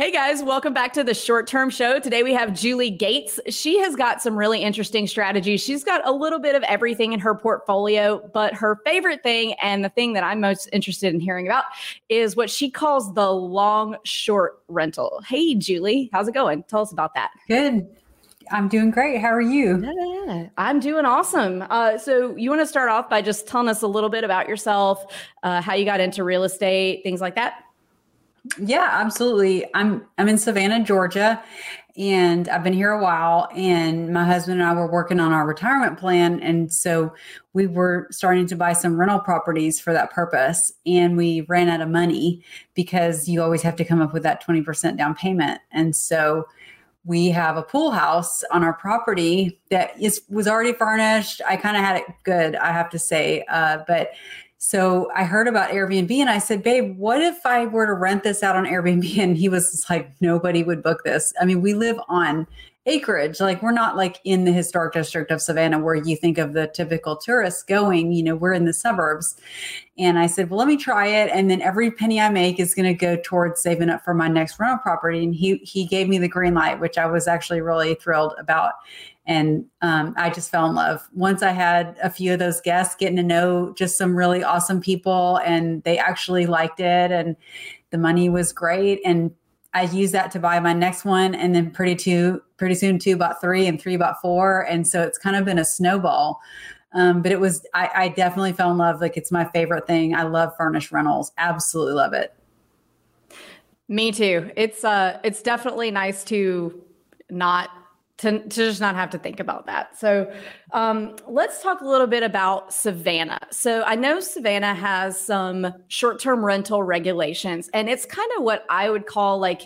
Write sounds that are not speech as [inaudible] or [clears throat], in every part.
Hey guys, welcome back to the short term show. Today we have Julie Gates. She has got some really interesting strategies. She's got a little bit of everything in her portfolio, but her favorite thing and the thing that I'm most interested in hearing about is what she calls the long short rental. Hey Julie, how's it going? Tell us about that. Good. I'm doing great. How are you? Yeah, I'm doing awesome. Uh, so, you want to start off by just telling us a little bit about yourself, uh, how you got into real estate, things like that? Yeah, absolutely. I'm I'm in Savannah, Georgia, and I've been here a while. And my husband and I were working on our retirement plan, and so we were starting to buy some rental properties for that purpose. And we ran out of money because you always have to come up with that twenty percent down payment. And so we have a pool house on our property that is was already furnished. I kind of had it good, I have to say, uh, but so I heard about Airbnb and I said, babe, what if I were to rent this out on Airbnb? [laughs] And he was like, nobody would book this. I mean, we live on acreage. Like we're not like in the historic district of Savannah where you think of the typical tourists going, you know, we're in the suburbs. And I said, well, let me try it. And then every penny I make is going to go towards saving up for my next rental property. And he, he gave me the green light, which I was actually really thrilled about and um, I just fell in love. Once I had a few of those guests getting to know just some really awesome people, and they actually liked it, and the money was great, and I used that to buy my next one, and then pretty two, pretty soon two bought three, and three bought four, and so it's kind of been a snowball. Um, but it was I, I definitely fell in love. Like it's my favorite thing. I love furnished rentals. Absolutely love it. Me too. It's uh, it's definitely nice to not to, to just not have to think about that. So um, let's talk a little bit about Savannah. So I know Savannah has some short term rental regulations, and it's kind of what I would call like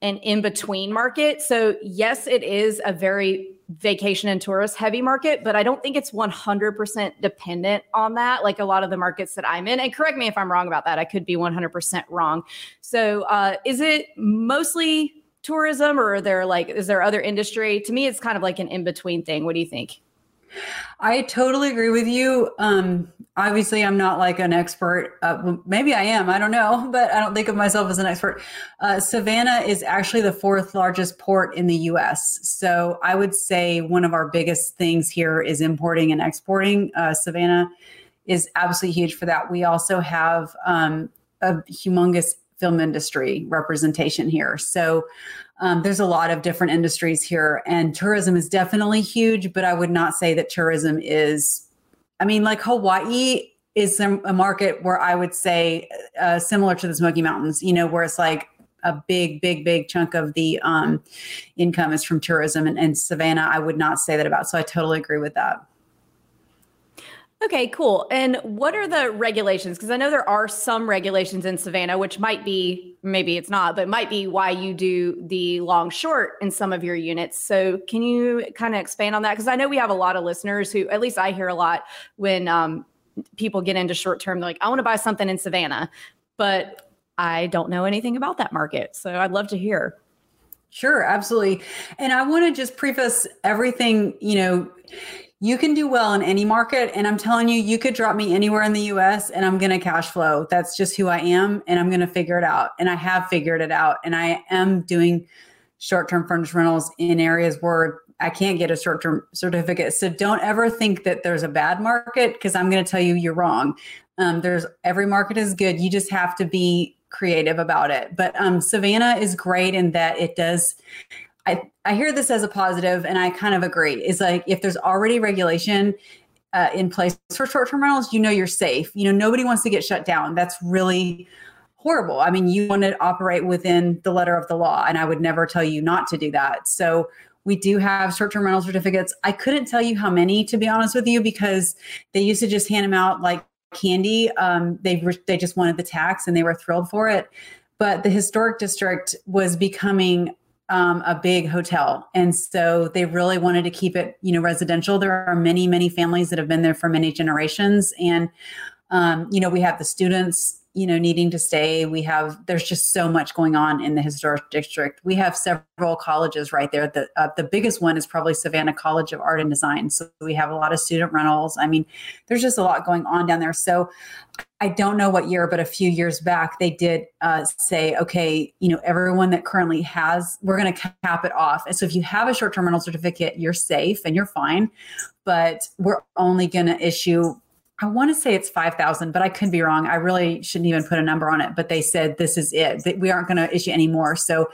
an in between market. So, yes, it is a very vacation and tourist heavy market, but I don't think it's 100% dependent on that, like a lot of the markets that I'm in. And correct me if I'm wrong about that. I could be 100% wrong. So, uh, is it mostly tourism or are there like is there other industry to me it's kind of like an in-between thing what do you think I totally agree with you. Um, obviously, I'm not like an expert. Uh, maybe I am. I don't know, [laughs] but I don't think of myself as an expert. Uh, Savannah is actually the fourth largest port in the U.S. So I would say one of our biggest things here is importing and exporting. Uh, Savannah is absolutely huge for that. We also have um, a humongous film industry representation here. So um, there's a lot of different industries here, and tourism is definitely huge, but I would not say that tourism is, I mean, like Hawaii is a market where I would say uh, similar to the Smoky Mountains, you know, where it's like a big, big, big chunk of the um, income is from tourism. And, and Savannah, I would not say that about. So I totally agree with that. Okay, cool. And what are the regulations? Because I know there are some regulations in Savannah, which might be, maybe it's not, but might be why you do the long short in some of your units. So can you kind of expand on that? Because I know we have a lot of listeners who, at least I hear a lot when um, people get into short term, they're like, I want to buy something in Savannah, but I don't know anything about that market. So I'd love to hear. Sure, absolutely. And I want to just preface everything, you know, you can do well in any market. And I'm telling you, you could drop me anywhere in the US and I'm going to cash flow. That's just who I am. And I'm going to figure it out. And I have figured it out. And I am doing short term furnished rentals in areas where I can't get a short term certificate. So don't ever think that there's a bad market because I'm going to tell you you're wrong. Um, there's every market is good. You just have to be creative about it. But um, Savannah is great in that it does I, I hear this as a positive and I kind of agree. Is like if there's already regulation uh, in place for short term rentals, you know you're safe. You know, nobody wants to get shut down. That's really horrible. I mean, you want to operate within the letter of the law, and I would never tell you not to do that. So we do have short term rental certificates. I couldn't tell you how many, to be honest with you, because they used to just hand them out like candy. Um, they they just wanted the tax and they were thrilled for it. But the historic district was becoming um, a big hotel, and so they really wanted to keep it, you know, residential. There are many, many families that have been there for many generations, and um, you know, we have the students you know needing to stay. We have there's just so much going on in the historic district. We have several colleges right there. The, uh, the biggest one is probably savannah college of art and design. So we have a lot of student rentals. I mean there's just a lot going on down there. So i don't know what year but a few years back they did uh, say okay you know everyone that currently has we're going to cap it off. And so if you have a short-term rental certificate you're safe and you're fine. But we're only going to issue I want to say it's 5,000, but I could be wrong. I really shouldn't even put a number on it, but they said this is it. That we aren't going to issue any more. So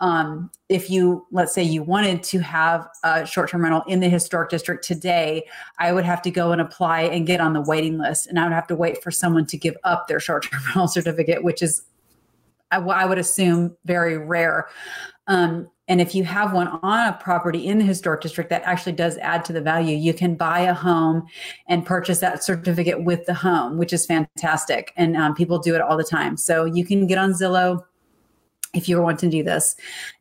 um, if you, let's say you wanted to have a short term rental in the historic district today, I would have to go and apply and get on the waiting list. And I would have to wait for someone to give up their short term [laughs] rental certificate, which is, I, I would assume, very rare. Um, and if you have one on a property in the historic district, that actually does add to the value. You can buy a home and purchase that certificate with the home, which is fantastic. And um, people do it all the time. So you can get on Zillow if you want to do this.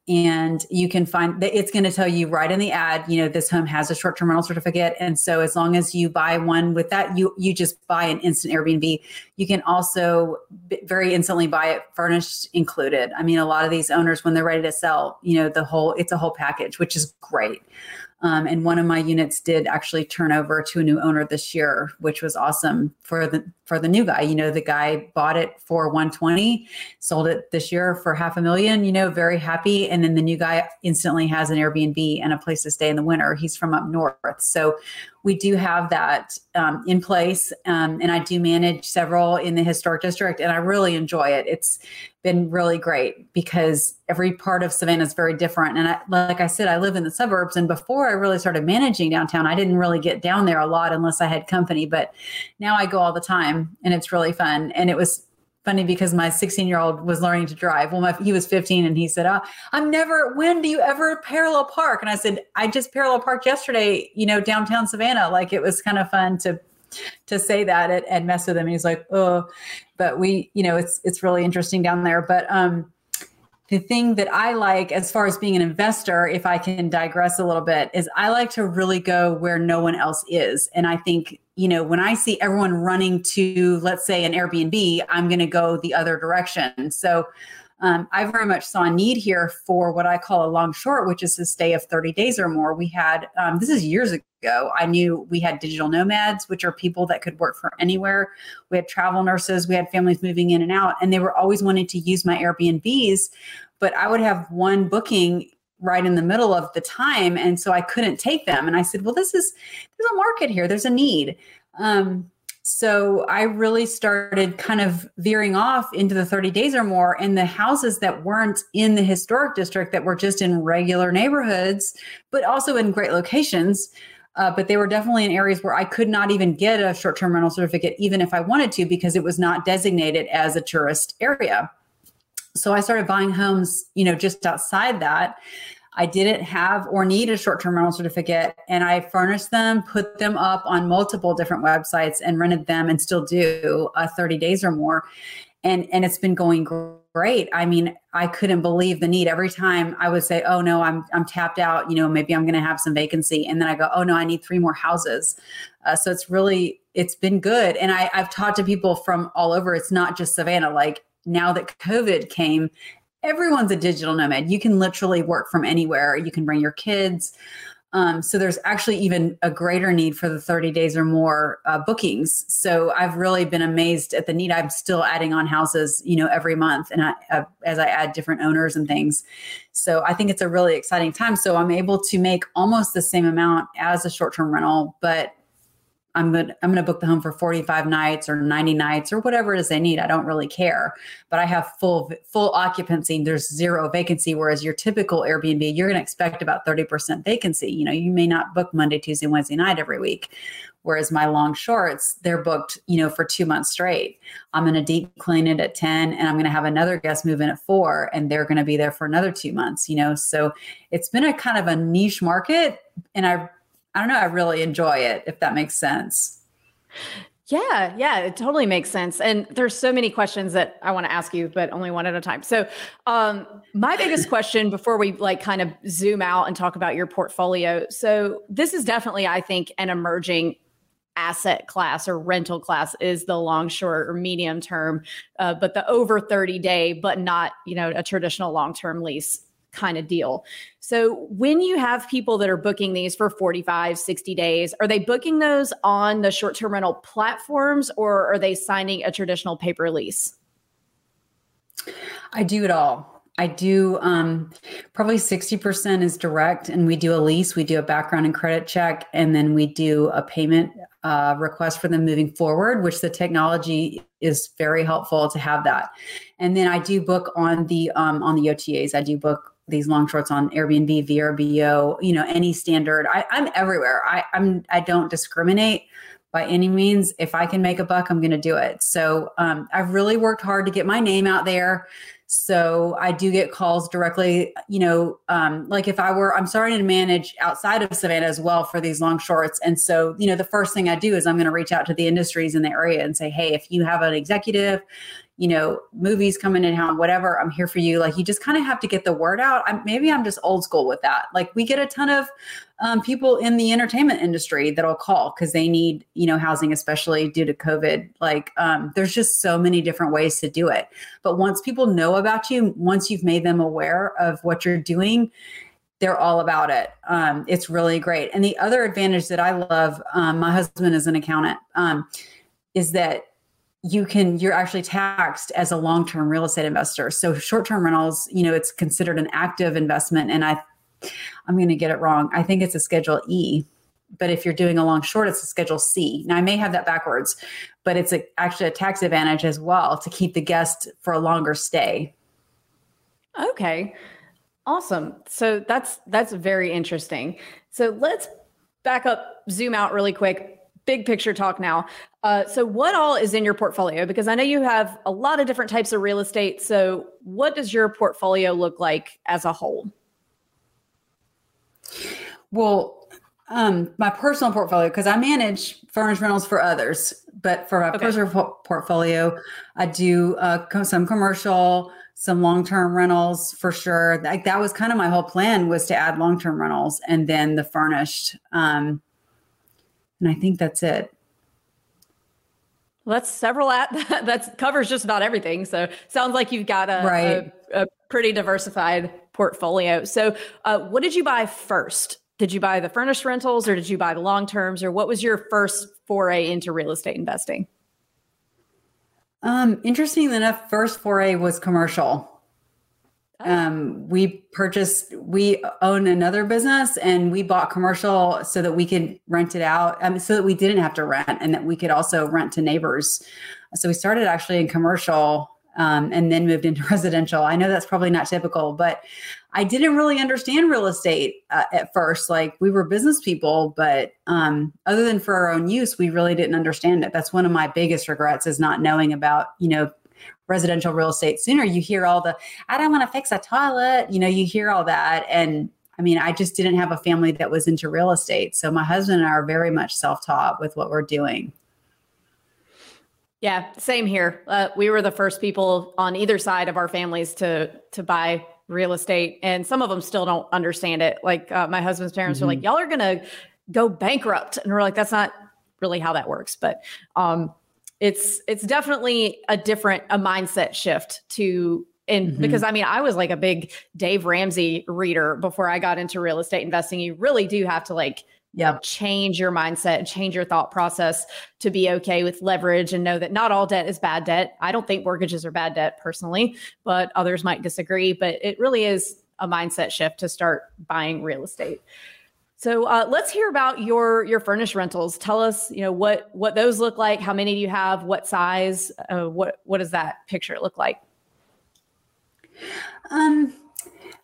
And you can find that it's going to tell you right in the ad you know this home has a short-term rental certificate. And so as long as you buy one with that you you just buy an instant airbnb. You can also very instantly buy it furnished included. I mean a lot of these owners when they're ready to sell you know the whole it's a whole package which is great. Um, and one of my units did actually turn over to a new owner this year, which was awesome for the for the new guy. You know, the guy bought it for 120, sold it this year for half a million. You know, very happy. And then the new guy instantly has an Airbnb and a place to stay in the winter. He's from up north, so we do have that um, in place. Um, and I do manage several in the historic district, and I really enjoy it. It's been really great because every part of Savannah is very different. And I, like I said, I live in the suburbs, and before I really started managing downtown, I didn't really get down there a lot unless I had company. But now I go all the time, and it's really fun. And it was funny because my 16 year old was learning to drive. Well, my, he was 15 and he said, oh, I'm never, when do you ever parallel park? And I said, I just parallel parked yesterday, you know, downtown Savannah. Like it was kind of fun to, to say that and, and mess with him. He's like, oh, but we, you know, it's, it's really interesting down there. But, um, the thing that I like as far as being an investor, if I can digress a little bit, is I like to really go where no one else is. And I think, you know, when I see everyone running to, let's say, an Airbnb, I'm going to go the other direction. So um, I very much saw a need here for what I call a long short, which is a stay of 30 days or more. We had, um, this is years ago, I knew we had digital nomads, which are people that could work from anywhere. We had travel nurses, we had families moving in and out, and they were always wanting to use my Airbnbs. But I would have one booking right in the middle of the time. And so I couldn't take them. And I said, well, this is, there's a market here, there's a need. Um, so I really started kind of veering off into the 30 days or more. And the houses that weren't in the historic district, that were just in regular neighborhoods, but also in great locations. Uh, but they were definitely in areas where I could not even get a short term rental certificate, even if I wanted to, because it was not designated as a tourist area. So I started buying homes, you know, just outside that. I didn't have or need a short term rental certificate, and I furnished them, put them up on multiple different websites, and rented them, and still do uh, 30 days or more. And and it's been going great. I mean, I couldn't believe the need. Every time I would say, "Oh no, I'm I'm tapped out," you know, maybe I'm going to have some vacancy, and then I go, "Oh no, I need three more houses." Uh, so it's really it's been good, and I, I've talked to people from all over. It's not just Savannah. Like now that COVID came, everyone's a digital nomad. You can literally work from anywhere. You can bring your kids. Um, so there's actually even a greater need for the 30 days or more uh, bookings. So I've really been amazed at the need. I'm still adding on houses, you know, every month, and I, uh, as I add different owners and things. So I think it's a really exciting time. So I'm able to make almost the same amount as a short-term rental, but I'm going I'm going to book the home for 45 nights or 90 nights or whatever it is they need. I don't really care, but I have full full occupancy. There's zero vacancy. Whereas your typical Airbnb, you're going to expect about 30% vacancy. You know, you may not book Monday, Tuesday, Wednesday night every week. Whereas my long shorts, they're booked, you know, for two months straight. I'm going to deep clean it at 10 and I'm going to have another guest move in at four and they're going to be there for another two months, you know. So it's been a kind of a niche market. And I I don't know, I really enjoy it, if that makes sense. Yeah, yeah, it totally makes sense. And there's so many questions that I want to ask you, but only one at a time. So, um, my biggest question before we like kind of zoom out and talk about your portfolio. So, this is definitely, I think, an emerging asset class or rental class is the long, short, or medium term, uh, but the over 30 day, but not you know a traditional long term lease kind of deal. So when you have people that are booking these for 45, 60 days, are they booking those on the short term rental platforms or are they signing a traditional paper lease? I do it all. I do um, probably 60% is direct, and we do a lease, we do a background and credit check, and then we do a payment uh, request for them moving forward, which the technology is very helpful to have that. And then I do book on the um, on the OTAs. I do book these long shorts on Airbnb, VRBO, you know, any standard. I, I'm everywhere. I, I'm I don't discriminate by any means. If I can make a buck, I'm going to do it. So um, I've really worked hard to get my name out there. So I do get calls directly, you know, um, like if I were, I'm starting to manage outside of Savannah as well for these long shorts. And so, you know, the first thing I do is I'm going to reach out to the industries in the area and say, hey, if you have an executive you know, movies coming in town, whatever, I'm here for you. Like you just kind of have to get the word out. I'm, maybe I'm just old school with that. Like we get a ton of um, people in the entertainment industry that'll call because they need, you know, housing, especially due to COVID. Like um, there's just so many different ways to do it. But once people know about you, once you've made them aware of what you're doing, they're all about it. Um, it's really great. And the other advantage that I love, um, my husband is an accountant, um, is that you can you're actually taxed as a long-term real estate investor. So short-term rentals you know it's considered an active investment and i i'm going to get it wrong. I think it's a schedule e but if you're doing a long short it's a schedule c. Now i may have that backwards but it's a, actually a tax advantage as well to keep the guest for a longer stay. Okay. Awesome. So that's that's very interesting. So let's back up zoom out really quick big picture talk now. Uh, so, what all is in your portfolio? Because I know you have a lot of different types of real estate. So, what does your portfolio look like as a whole? Well, um, my personal portfolio, because I manage furnished rentals for others, but for my okay. personal po- portfolio, I do uh, some commercial, some long-term rentals for sure. Like that was kind of my whole plan was to add long-term rentals and then the furnished. Um, and I think that's it. Well, that's several at [laughs] that covers just about everything. So sounds like you've got a, right. a, a pretty diversified portfolio. So uh, what did you buy first? Did you buy the furnished rentals or did you buy the long terms or what was your first foray into real estate investing? Um, interesting enough, first foray was commercial. Um, we purchased, we own another business and we bought commercial so that we could rent it out, um, so that we didn't have to rent and that we could also rent to neighbors. So we started actually in commercial um, and then moved into [laughs] residential. I know that's probably not typical, but I didn't really understand real estate uh, at first. Like we were business people, but um, other than for our own use, we really didn't understand it. That's one of my biggest regrets is not knowing about, you know, residential real estate sooner, you hear all the, I don't want to fix a toilet. You know, you hear all that. And I mean, I just didn't have a family that was into real estate. So my husband and I are very much self taught with what we're doing. Yeah, same here. Uh, we were the first people on either side of our families to to buy real estate, and some of them still don't understand it. Like uh, my husband's parents mm-hmm. are like, "Y'all are gonna go bankrupt," and we're like, "That's not really how that works." But um, it's it's definitely a different a mindset shift to and mm-hmm. because I mean I was like a big Dave Ramsey reader before I got into real estate investing. You really do have to like yeah change your mindset change your thought process to be okay with leverage and know that not all debt is bad debt i don't think mortgages are bad debt personally but others might disagree but it really is a mindset shift to start buying real estate so uh, let's hear about your your furnished rentals. Tell us, you know, what what those look like. How many do you have? What size? Uh, what what does that picture look like? Um,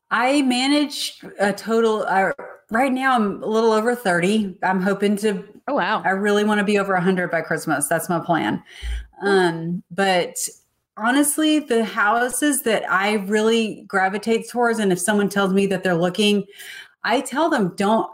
I manage a total. Uh, right now, I'm a little over thirty. I'm hoping to. Oh wow! I really want to be over hundred by Christmas. That's my plan. Um, but honestly, the houses that I really gravitate towards, and if someone tells me that they're looking, I tell them don't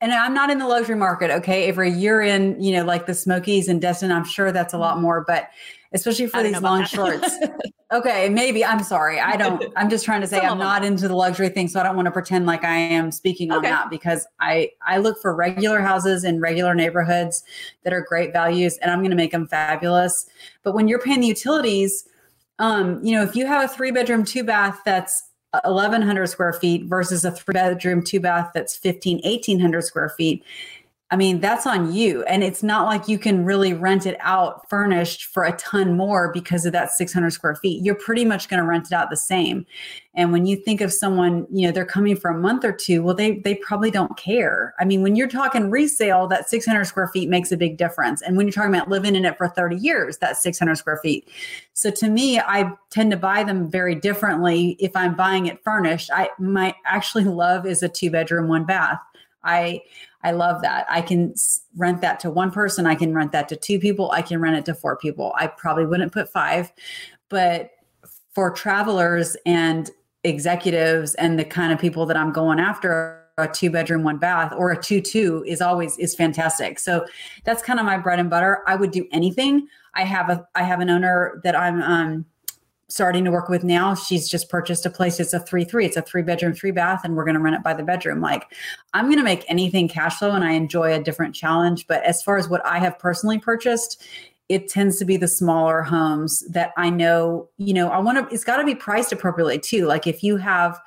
and I'm not in the luxury market. Okay. If you're in, you know, like the Smokies and Destin, I'm sure that's a lot mm-hmm. more, but especially for these long shorts. [laughs] okay. Maybe I'm sorry. I don't, [laughs] I'm just trying to say I'm not into the luxury thing. So I don't want to pretend like I am speaking on that because I, I look for regular houses in regular neighborhoods that are great values and I'm going to make them fabulous. But when you're paying the utilities, um, you know, if you have a three bedroom, two bath that's 1100 square feet versus a three bedroom, two bath that's 15, 1800 square feet. I mean, that's on you. And it's not like you can really rent it out furnished for a ton more because of that 600 square feet. You're pretty much going to rent it out the same. And when you think of someone, you know, they're coming for a month or two, well, they they probably don't care. I mean, when you're talking resale, that 600 square feet makes a big difference. And when you're talking about living in it for 30 years, that 600 square feet. So to me, I tend to buy them very differently if I'm buying it furnished. I my actually love is a two bedroom, one bath. I I love that. I can rent that to one person. I can rent that to two people. I can rent it to four people. I probably wouldn't put five, but for travelers and executives and the kind of people that I'm going after, a two bedroom, one bath or a two two is always is fantastic. So that's kind of my bread and butter. I would do anything. I have a I have an owner that I'm um starting to work with now she's just purchased a place. It's a three three. It's a three bedroom three bath and we're going to rent it by the bedroom. Like i'm going to make anything cash flow and i enjoy a different challenge. But as far as what i have personally purchased it tends to be the smaller homes that i know you know i want to it's got to be priced appropriately too. Like if you have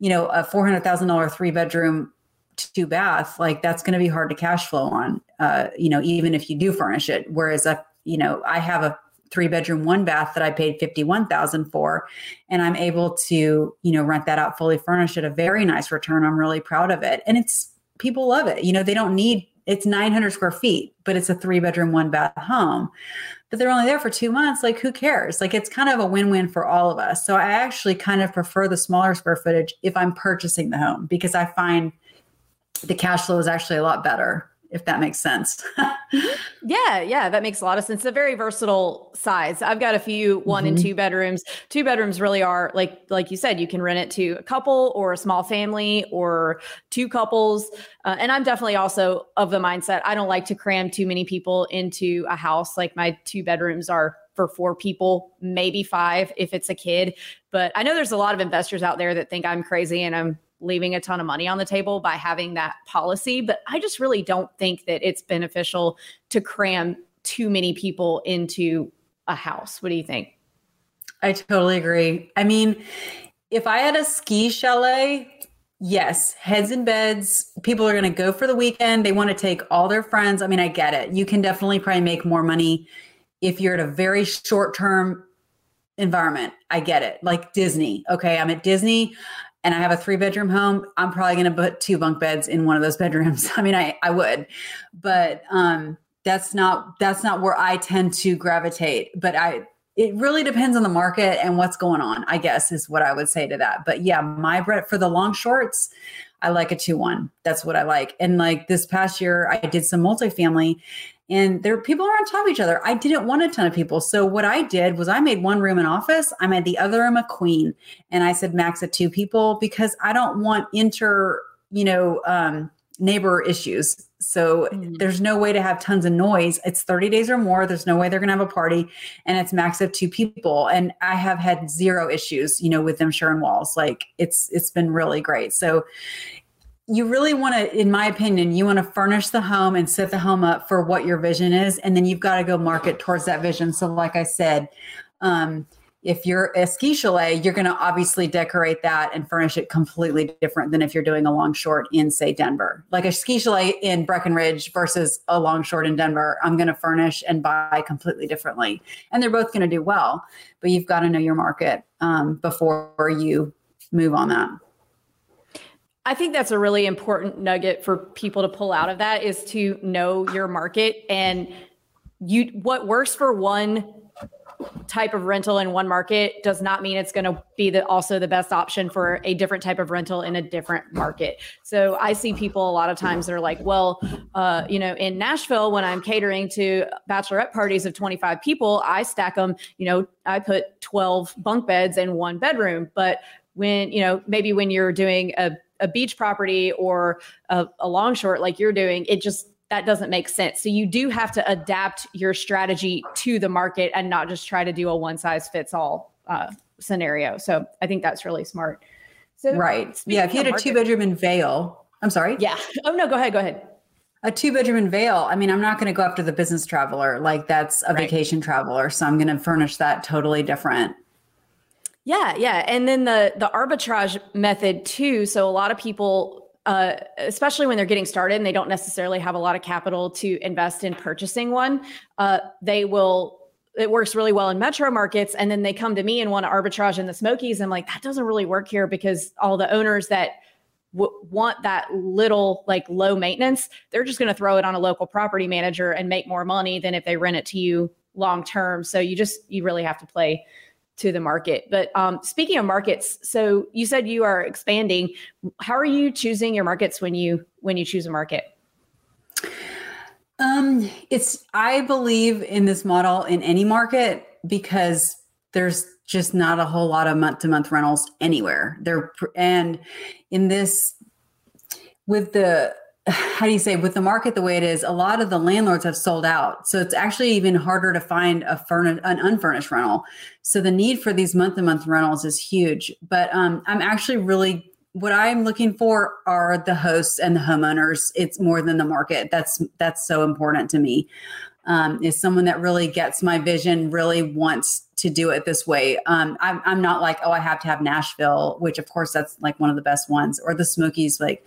you know a $400000 three bedroom two bath like that's going to be hard to cash flow on uh you know even if you do furnish it. Whereas a you know i have a three bedroom one bath that I paid 51,000 for and I'm able to, you know, rent that out fully furnished at a very nice return. I'm really proud of it. And it's people love it. You know, they don't need it's 900 square feet, but it's a three bedroom one bath home. But they're only there for 2 months, like who cares? Like it's kind of a win-win for all of us. So I actually kind of prefer the smaller square footage if I'm purchasing the home because I find the cash flow is actually a lot better if that makes sense. yeah, yeah, that makes a lot of sense. It's a very versatile size. I've got a few one mm-hmm. and two bedrooms. Two bedrooms really are like like you said, you can rent it to a couple or a small family or two couples. Uh, and I'm definitely also of the mindset I don't like to cram too many people into a house. Like my two bedrooms are for four people, maybe five if it's a kid. But I know there's a lot of investors out there that think I'm crazy and I'm leaving a ton of money on the table by having that policy. But I just really don't think that it's beneficial to cram too many people into a house. What do you think? I totally agree. I mean, if I had a ski chalet, yes, heads in beds, people are going to go for the weekend. They want to take all their friends. I mean, I get it. You can definitely probably make more money if you're at a very short term environment. I get it. Like Disney. Okay, I'm at Disney and I have a three bedroom home, I'm probably going to put two bunk beds in one of those bedrooms. [laughs] I mean, I, I would, but um, that's not that's not where I tend to gravitate. But I it really depends on the market and what's going on. I guess is what I would say to that. But yeah, my bread for the long shorts. I like a two one. That's what I like. And like this past year, I did some multifamily, and there people are on top of each other. I didn't want a ton of people. So what I did was I made one room an office. I made the other room a queen. And I said max of two people because I don't want inter, you know, um, neighbor issues. So mm-hmm. there's no way to have tons of noise. It's 30 days or more. There's no way they're going to have a party and it's max of two people. And I have had zero issues, you know, with them sharing walls. Like it's, it's been really great. So you really want to, in my opinion, you want to furnish the home and set the home up for what your vision is. And then you've got to go market towards that vision. So, like I said, um, if you're a ski chalet, you're going to obviously decorate that and furnish it completely different than if you're doing a long short in, say, Denver. Like a ski chalet in Breckenridge versus a long short in Denver, I'm going to furnish and buy completely differently. And they're both going to do well, but you've got to know your market um, before you move on that. I think that's a really important nugget for people to pull out of that is to know your market and you what works for one type of rental in one market does not mean it's going to be the also the best option for a different type of rental in a different market. So I see people a lot of times that are like, well, uh, you know, in Nashville when I'm catering to bachelorette parties of 25 people, I stack them, you know, I put 12 bunk beds in one bedroom, but when you know maybe when you're doing a a beach property or a, a long short like you're doing, it just that doesn't make sense. So you do have to adapt your strategy to the market and not just try to do a one size fits all uh, scenario. So I think that's really smart. So right, yeah. If you had a two bedroom in Vail, I'm sorry. Yeah. Oh no, go ahead. Go ahead. A two bedroom in Vail. I mean, I'm not going to go after the business traveler. Like that's a right. vacation traveler. So I'm going to furnish that totally different. Yeah, yeah. And then the the arbitrage method too. So a lot of people uh, especially when they're getting started and they don't necessarily have a lot of capital to invest in purchasing one, uh, they will. It works really well in metro markets, and then they come to me and want to arbitrage in the Smokies. I'm like, that doesn't really work here because all the owners that w- want that little like low maintenance, they're just going to throw it on a local property manager and make more money than if they rent it to you long term. So you just you really have to play to the market. But um, speaking of markets, so you said you are expanding. How are you choosing your markets when you when you choose a market? Um, it's I believe in this model in any market because there's just not a whole lot of month to month rentals anywhere. There and in this with the how do you say with the market the way it is a lot of the landlords have sold out. So it's actually even harder to find a furnished an unfurnished rental. So the need for these month to month rentals is huge. But um, i'm actually really what i'm looking for are the hosts and the homeowners. It's more than the market. That's that's so important to me. Um, is someone that really gets my vision really wants to do it this way. Um, I'm, I'm not like oh i have to have nashville which of course that's like one of the best ones or the smokies like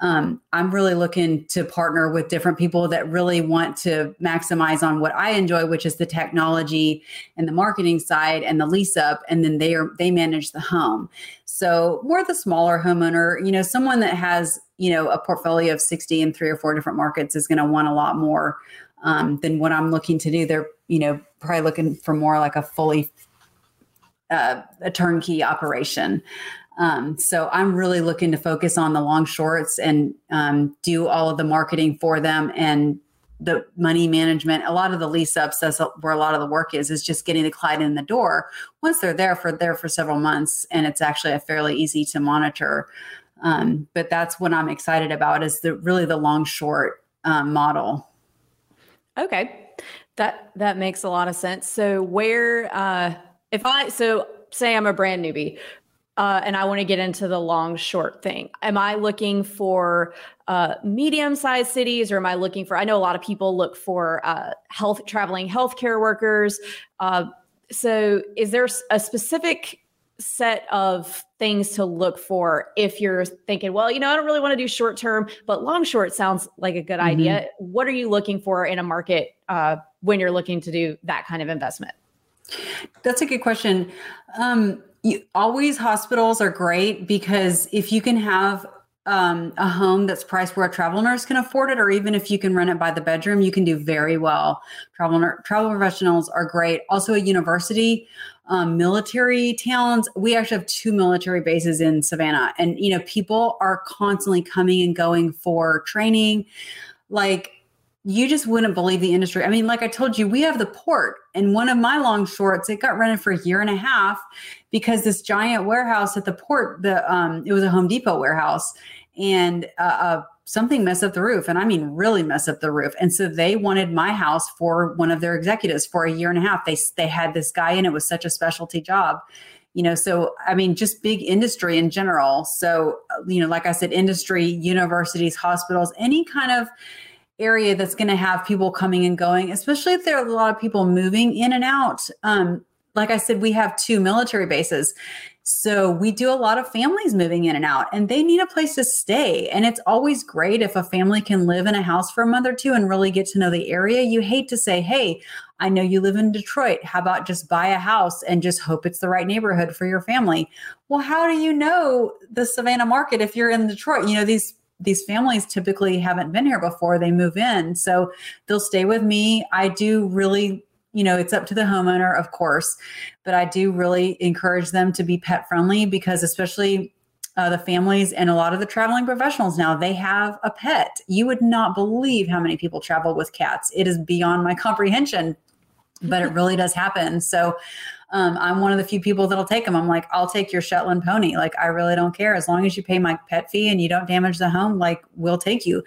um, I'm really looking to partner with different people that really want to maximize on what I enjoy, which is the technology and the marketing side and the lease up, and then they are they manage the home. So more the smaller homeowner, you know, someone that has you know a portfolio of 60 in three or four different markets is going to want a lot more um, than what I'm looking to do. They're you know probably looking for more like a fully uh, a turnkey operation. Um, so I'm really looking to focus on the long shorts and um, do all of the marketing for them and the money management. A lot of the lease ups, that's where a lot of the work is, is just getting the client in the door. Once they're there for there for several months, and it's actually a fairly easy to monitor. Um, but that's what I'm excited about is the really the long short um, model. Okay, that that makes a lot of sense. So where uh, if I so say I'm a brand newbie, uh, and I want to get into the long short thing. Am I looking for uh, medium sized cities or am I looking for? I know a lot of people look for uh, health traveling healthcare workers. Uh, so, is there a specific set of things to look for if you're thinking, well, you know, I don't really want to do short term, but long short sounds like a good mm-hmm. idea. What are you looking for in a market uh, when you're looking to do that kind of investment? That's a good question. Um, you, always hospitals are great because if you can have um, a home that's priced where a travel nurse can afford it, or even if you can rent it by the bedroom, you can do very well. Travel travel professionals are great. Also, a university, um, military towns. We actually have two military bases in Savannah, and you know people are constantly coming and going for training. Like you just wouldn't believe the industry. I mean, like I told you, we have the port, and one of my long shorts, it got rented for a year and a half because this giant warehouse at the port, the um, it was a Home Depot warehouse, and uh, uh, something messed up the roof, and I mean, really messed up the roof. And so they wanted my house for one of their executives for a year and a half. They they had this guy, and it was such a specialty job you know so i mean just big industry in general so you know like i said industry universities hospitals any kind of area that's going to have people coming and going, especially if there are a lot of people moving in and out. Um, like I said, we have two military bases. So we do a lot of families moving in and out, and they need a place to stay. And it's always great if a family can live in a house for a month or two and really get to know the area. You hate to say, hey, I know you live in Detroit. How about just buy a house and just hope it's the right neighborhood for your family? Well, how do you know the Savannah market if you're in Detroit? You know, these these families typically haven't been here before they move in. So they'll stay with me. I do really you know it's up to the homeowner of course but i do really encourage them to be pet friendly because especially uh, the families and a lot of the traveling professionals now they have a pet. You would not believe how many people travel with cats. It is beyond my comprehension but it [laughs] really does happen. So um, I'm one of the few people that'll take them. I'm like, I'll take your Shetland pony. Like, I really don't care as long as you pay my pet fee and you don't damage the home. Like, we'll take you,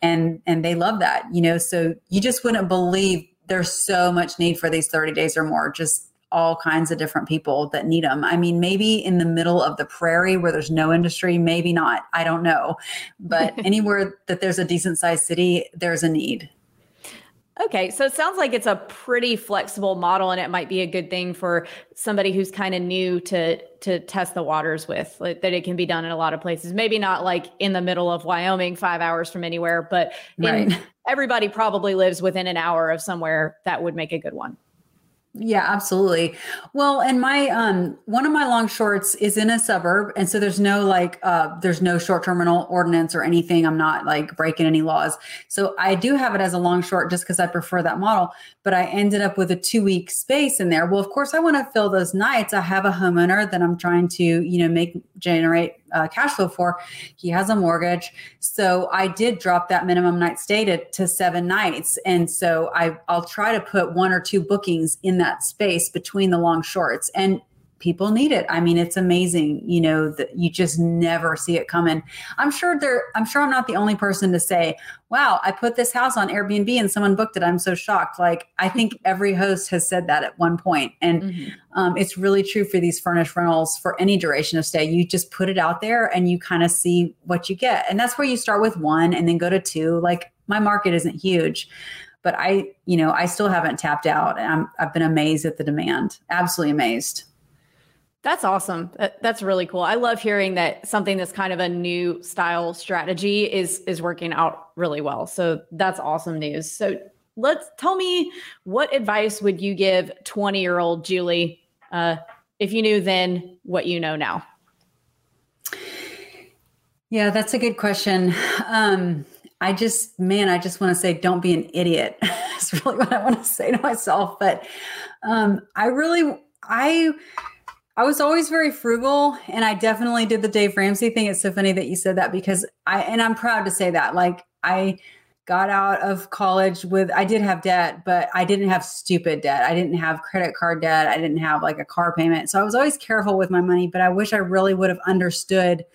and and they love that, you know. So you just wouldn't believe there's so much need for these 30 days or more. Just all kinds of different people that need them. I mean, maybe in the middle of the prairie where there's no industry, maybe not. I don't know. But [laughs] anywhere that there's a decent sized city, there's a need. Okay, so it sounds like it's a pretty flexible model, and it might be a good thing for somebody who's kind of new to to test the waters with. Like, that it can be done in a lot of places. Maybe not like in the middle of Wyoming, five hours from anywhere, but right. [laughs] everybody probably lives within an hour of somewhere that would make a good one. Yeah, absolutely. Well, and my um one of my long shorts is in a suburb and so there's no like uh there's no short terminal ordinance or anything. I'm not like breaking any laws. So I do have it as a long short just cuz I prefer that model, but I ended up with a 2 week space in there. Well, of course I want to fill those nights. I have a homeowner that I'm trying to, you know, make generate uh, cash flow for. He has a mortgage. So I did drop that minimum night stay to, to seven nights. And so I, I'll try to put one or two bookings in that space between the long shorts. And people need it. I mean, it's amazing, you know, that you just never see it coming. I'm sure there, I'm sure I'm not the only person to say, wow, I put this house on Airbnb and someone booked it. I'm so shocked. Like, I think [laughs] every host has said that at one point. And mm-hmm. um, it's really true for these furnished rentals for any duration of stay. You just put it out there and you kind of see what you get. And that's where you start with one and then go to two. Like, my market isn't huge but I, you know, I still haven't tapped out. I'm, I've been amazed at the demand. Absolutely amazed. That's awesome. That's really cool. I love hearing that something that's kind of a new style strategy is is working out really well. So that's awesome news. So let's tell me what advice would you give 20 year old Julie uh, if you knew then what you know now? Yeah, that's a good question. Um, I just, man, I just want to say, don't be an idiot. [laughs] that's really what I want to say to myself. But um, I really, I I was always very frugal and I definitely did the Dave Ramsey thing. It's so funny that you said that because I, and I'm proud to say that. Like, I got out of college with, I did have debt, but I didn't have stupid debt. I didn't have credit card debt. I didn't have like a car payment. So I was always careful with my money, but I wish I really would have understood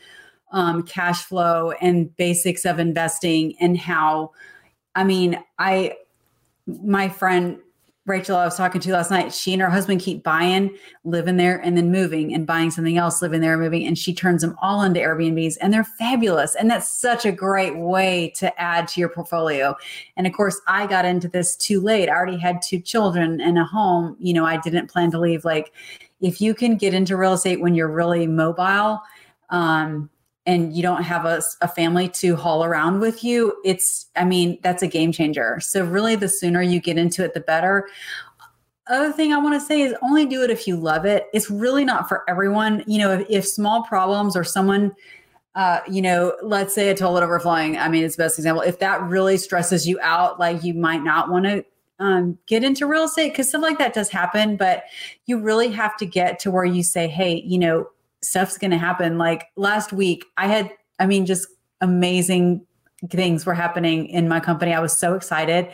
um, cash flow and basics of investing and how, I mean, I, my friend Rachel, I was talking to last night, she and her husband keep buying, living there, and then moving and buying something else, living there, and moving. And she turns them all into Airbnbs and they're fabulous. And that's such a great way to add to your portfolio. And of course, I got into this too late. I already had two children and a home. You know, I didn't plan to leave. Like, if you can get into real estate when you're really mobile, um, and you don't have a, a, family to haul around with you, it's, I mean, that's a game changer. So, really, the sooner you get into it, the better. Other thing I want to say is only do it if you love it. It's really not for everyone. You know, if, if small problems or someone, uh, you know, let's say a toilet overflowing, I mean, it's the best example. If that really stresses you out, like you might not want to um, get into real estate because stuff like that does happen, but you really have to get to where you say, hey, you know, stuff's going to happen. Like last week, I had, I mean, just amazing things were happening in my company. I was so excited.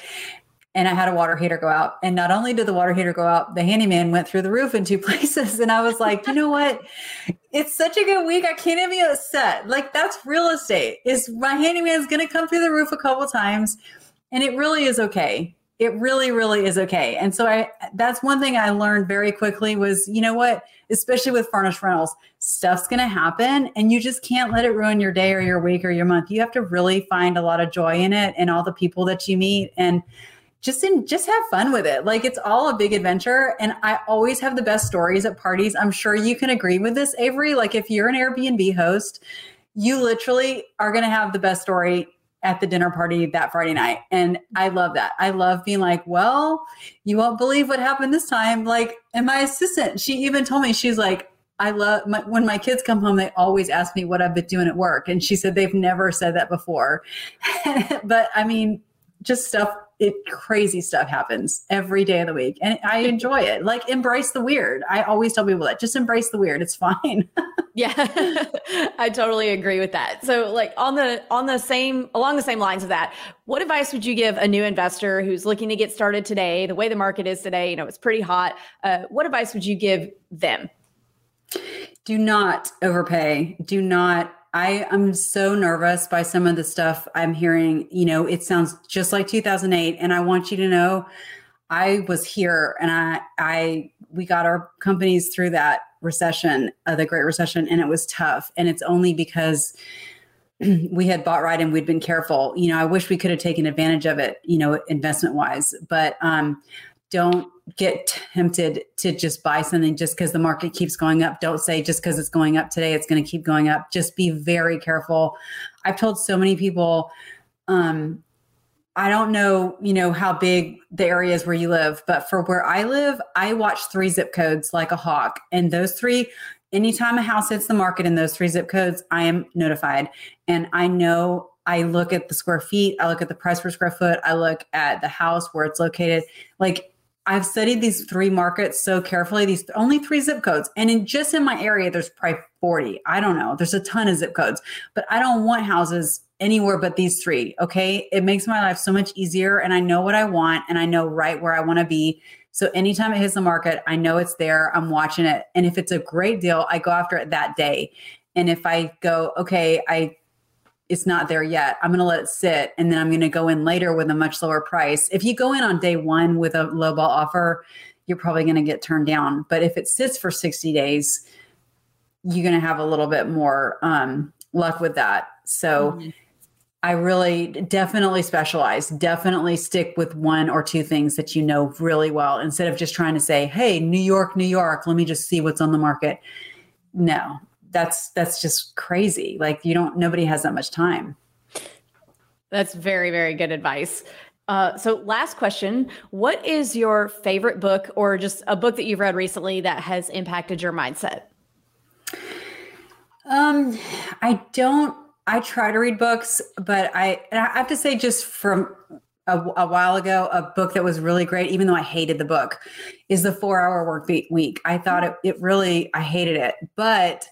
And I had a water heater go out. And not only did the water heater go out, the handyman went through the roof in two [laughs] places. And I was like, you know what? It's such a good week. I can't even be upset. Like that's real estate. Is my handyman's gonna come through the roof a couple times. And it really is okay it really really is okay. And so i that's one thing i learned very quickly was you know what especially with furnished rentals stuff's going to happen and you just can't let it ruin your day or your week or your month. You have to really find a lot of joy in it and all the people that you meet and just in just have fun with it. Like it's all a big adventure and i always have the best stories at parties. I'm sure you can agree with this avery. Like if you're an airbnb host you literally are going to have the best story at the dinner party that Friday night. And I love that. I love being like, well, you won't believe what happened this time. Like, and my assistant, she even told me, she's like, I love my, when my kids come home, they always ask me what I've been doing at work. And she said they've never said that before. [laughs] but I mean, just stuff, it crazy stuff happens every day of the week. And I enjoy it. Like, embrace the weird. I always tell people that just embrace the weird. It's fine. [laughs] Yeah, [laughs] I totally agree with that. So, like on the on the same along the same lines of that, what advice would you give a new investor who's looking to get started today? The way the market is today, you know, it's pretty hot. Uh, what advice would you give them? Do not overpay. Do not. I am so nervous by some of the stuff I'm hearing. You know, it sounds just like 2008, and I want you to know, I was here, and I I we got our companies through that recession, uh, the Great Recession, and it was tough. And it's only because [clears throat] we had bought right and we'd been careful. You know, I wish we could have taken advantage of it, you know, investment wise, but um, don't get tempted to just buy something just because the market keeps going up. Don't say just because it's going up today, it's going to keep going up. Just be very careful. I've told so many people, um, I don't know, you know, how big the areas where you live, but for where I live, I watch three zip codes like a hawk. And those three, anytime a house hits the market in those three zip codes, I am notified. And I know I look at the square feet, I look at the price per square foot, I look at the house where it's located. Like I've studied these three markets so carefully, these only three zip codes. And in just in my area, there's probably 40. I don't know. There's a ton of zip codes, but I don't want houses anywhere but these three. Okay. It makes my life so much easier. And I know what I want and I know right where I want to be. So anytime it hits the market, I know it's there. I'm watching it. And if it's a great deal, I go after it that day. And if I go, okay, I it's not there yet. I'm going to let it sit and then I'm going to go in later with a much lower price. If you go in on day 1 with a low ball offer, you're probably going to get turned down. But if it sits for 60 days, you're going to have a little bit more um, luck with that. So mm-hmm. I really definitely specialize. Definitely stick with one or two things that you know really well instead of just trying to say, "Hey, New York, New York, let me just see what's on the market." No. That's that's just crazy. Like you don't nobody has that much time. That's very very good advice. Uh, so last question, what is your favorite book or just a book that you've read recently that has impacted your mindset? Um, I don't I try to read books, but I, I have to say, just from a, a, while ago, a book that was really great, even though I hated the book, is the Four Hour Work Week. I thought it, it really, I hated it, but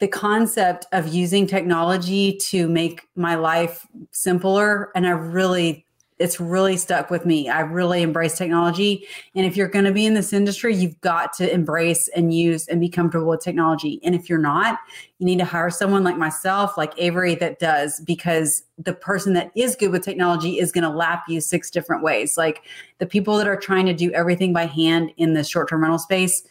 the concept of using technology to make my life simpler, and I really it's really stuck with me. I really embrace technology. And if you're going to be in this industry, you've got to embrace and use and be comfortable with technology. And if you're not, you need to hire someone like myself, like Avery, that does, because the person that is good with technology is going to lap you six different ways. Like the people that are trying to do everything by hand in the short term rental space,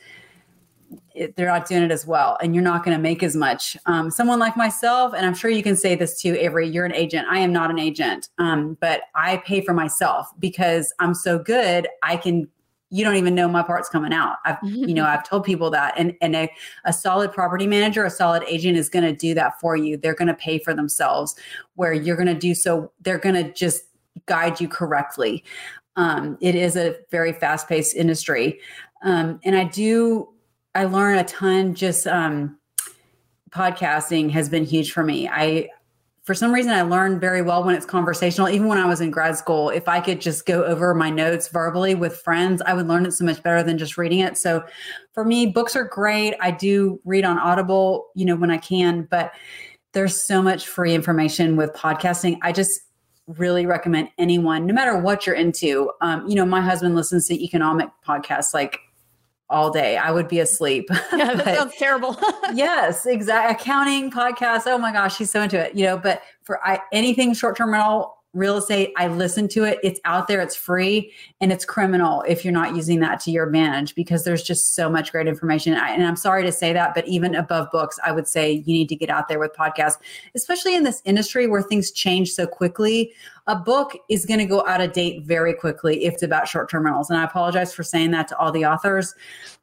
it, they're not doing it as well and you're not going to make as much. Um, someone like myself and i'm sure you can say this too avery you're an agent. I am not an agent. Um, but i pay for myself because i'm so good i can you don't even know my part's coming out. I've you know [laughs] i've told people that and and a, a solid property manager a solid agent is going to do that for you. They're going to pay for themselves where you're going to do so they're going to just guide you correctly. Um, it is a very fast-paced industry. Um, and i do I learn a ton. Just um, podcasting has been huge for me. I, for some reason, I learn very well when it's conversational. Even when I was in grad school, if I could just go over my notes verbally with friends, I would learn it so much better than just reading it. So, for me, books are great. I do read on Audible, you know, when I can, but there's so much free information with podcasting. I just really recommend anyone, no matter what you're into. Um, you know, my husband listens to economic podcasts like all day. I would be asleep. [laughs] Yeah, that sounds terrible. [laughs] yes, exactly. Accounting podcast. Oh my gosh, she's so into it. You know, but for I, anything short term rental real estate, I listen to it. It's out there, it's free, and it's criminal if you're not using that to your advantage because there's just so much great information. I, and I'm sorry to say that, but even above books, I would say you need to get out there with podcasts, especially in this industry where things change so quickly. A book is going to go out of date very quickly if it's about short term rentals. And I apologize for saying that to all the authors,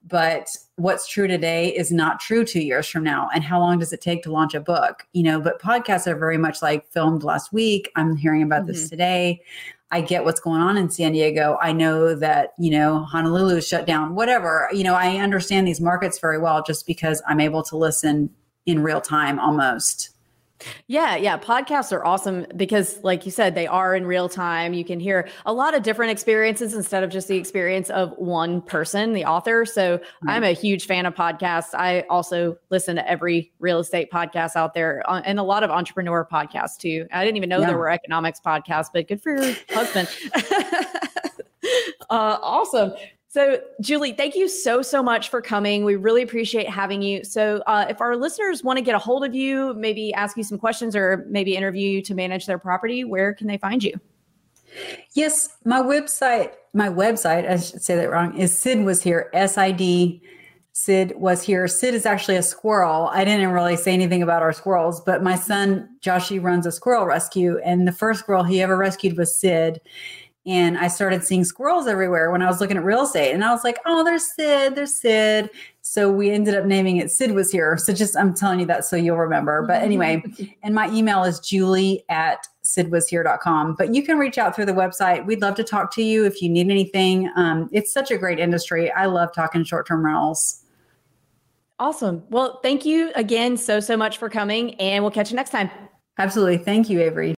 but what's true today is not true two years from now. And how long does it take to launch a book? You know, but podcasts are very much like filmed last week. I'm hearing about mm-hmm. this today. I get what's going on in San Diego. I know that, you know, Honolulu is shut down, whatever. You know, I understand these markets very well just because I'm able to listen in real time almost. Yeah, yeah. Podcasts are awesome because, like you said, they are in real time. You can hear a lot of different experiences instead of just the experience of one person, the author. So mm-hmm. I'm a huge fan of podcasts. I also listen to every real estate podcast out there uh, and a lot of entrepreneur podcasts too. I didn't even know yeah. there were economics podcasts, but good for your husband. [laughs] uh, awesome. So, Julie, thank you so, so much for coming. We really appreciate having you. So, uh, if our listeners want to get a hold of you, maybe ask you some questions or maybe interview you to manage their property, where can they find you? Yes, my website, my website, I should say that wrong, is Sid was here, S I D. Sid was here. Sid is actually a squirrel. I didn't really say anything about our squirrels, but my son, Joshy, runs a squirrel rescue. And the first squirrel he ever rescued was Sid and I started seeing squirrels everywhere when I was looking at real estate. And I was like, oh, there's Sid, there's Sid. So we ended up naming it Sid was here. So just I'm telling you that so you'll remember. But anyway, and my email is julie at sidwashere.com. But you can reach out through the website. We'd love to talk to you if you need anything. Um, it's such a great industry. I love talking short term rentals. Awesome. Well, thank you again so, so much for coming, and we'll catch you next time. Absolutely. Thank you, Avery.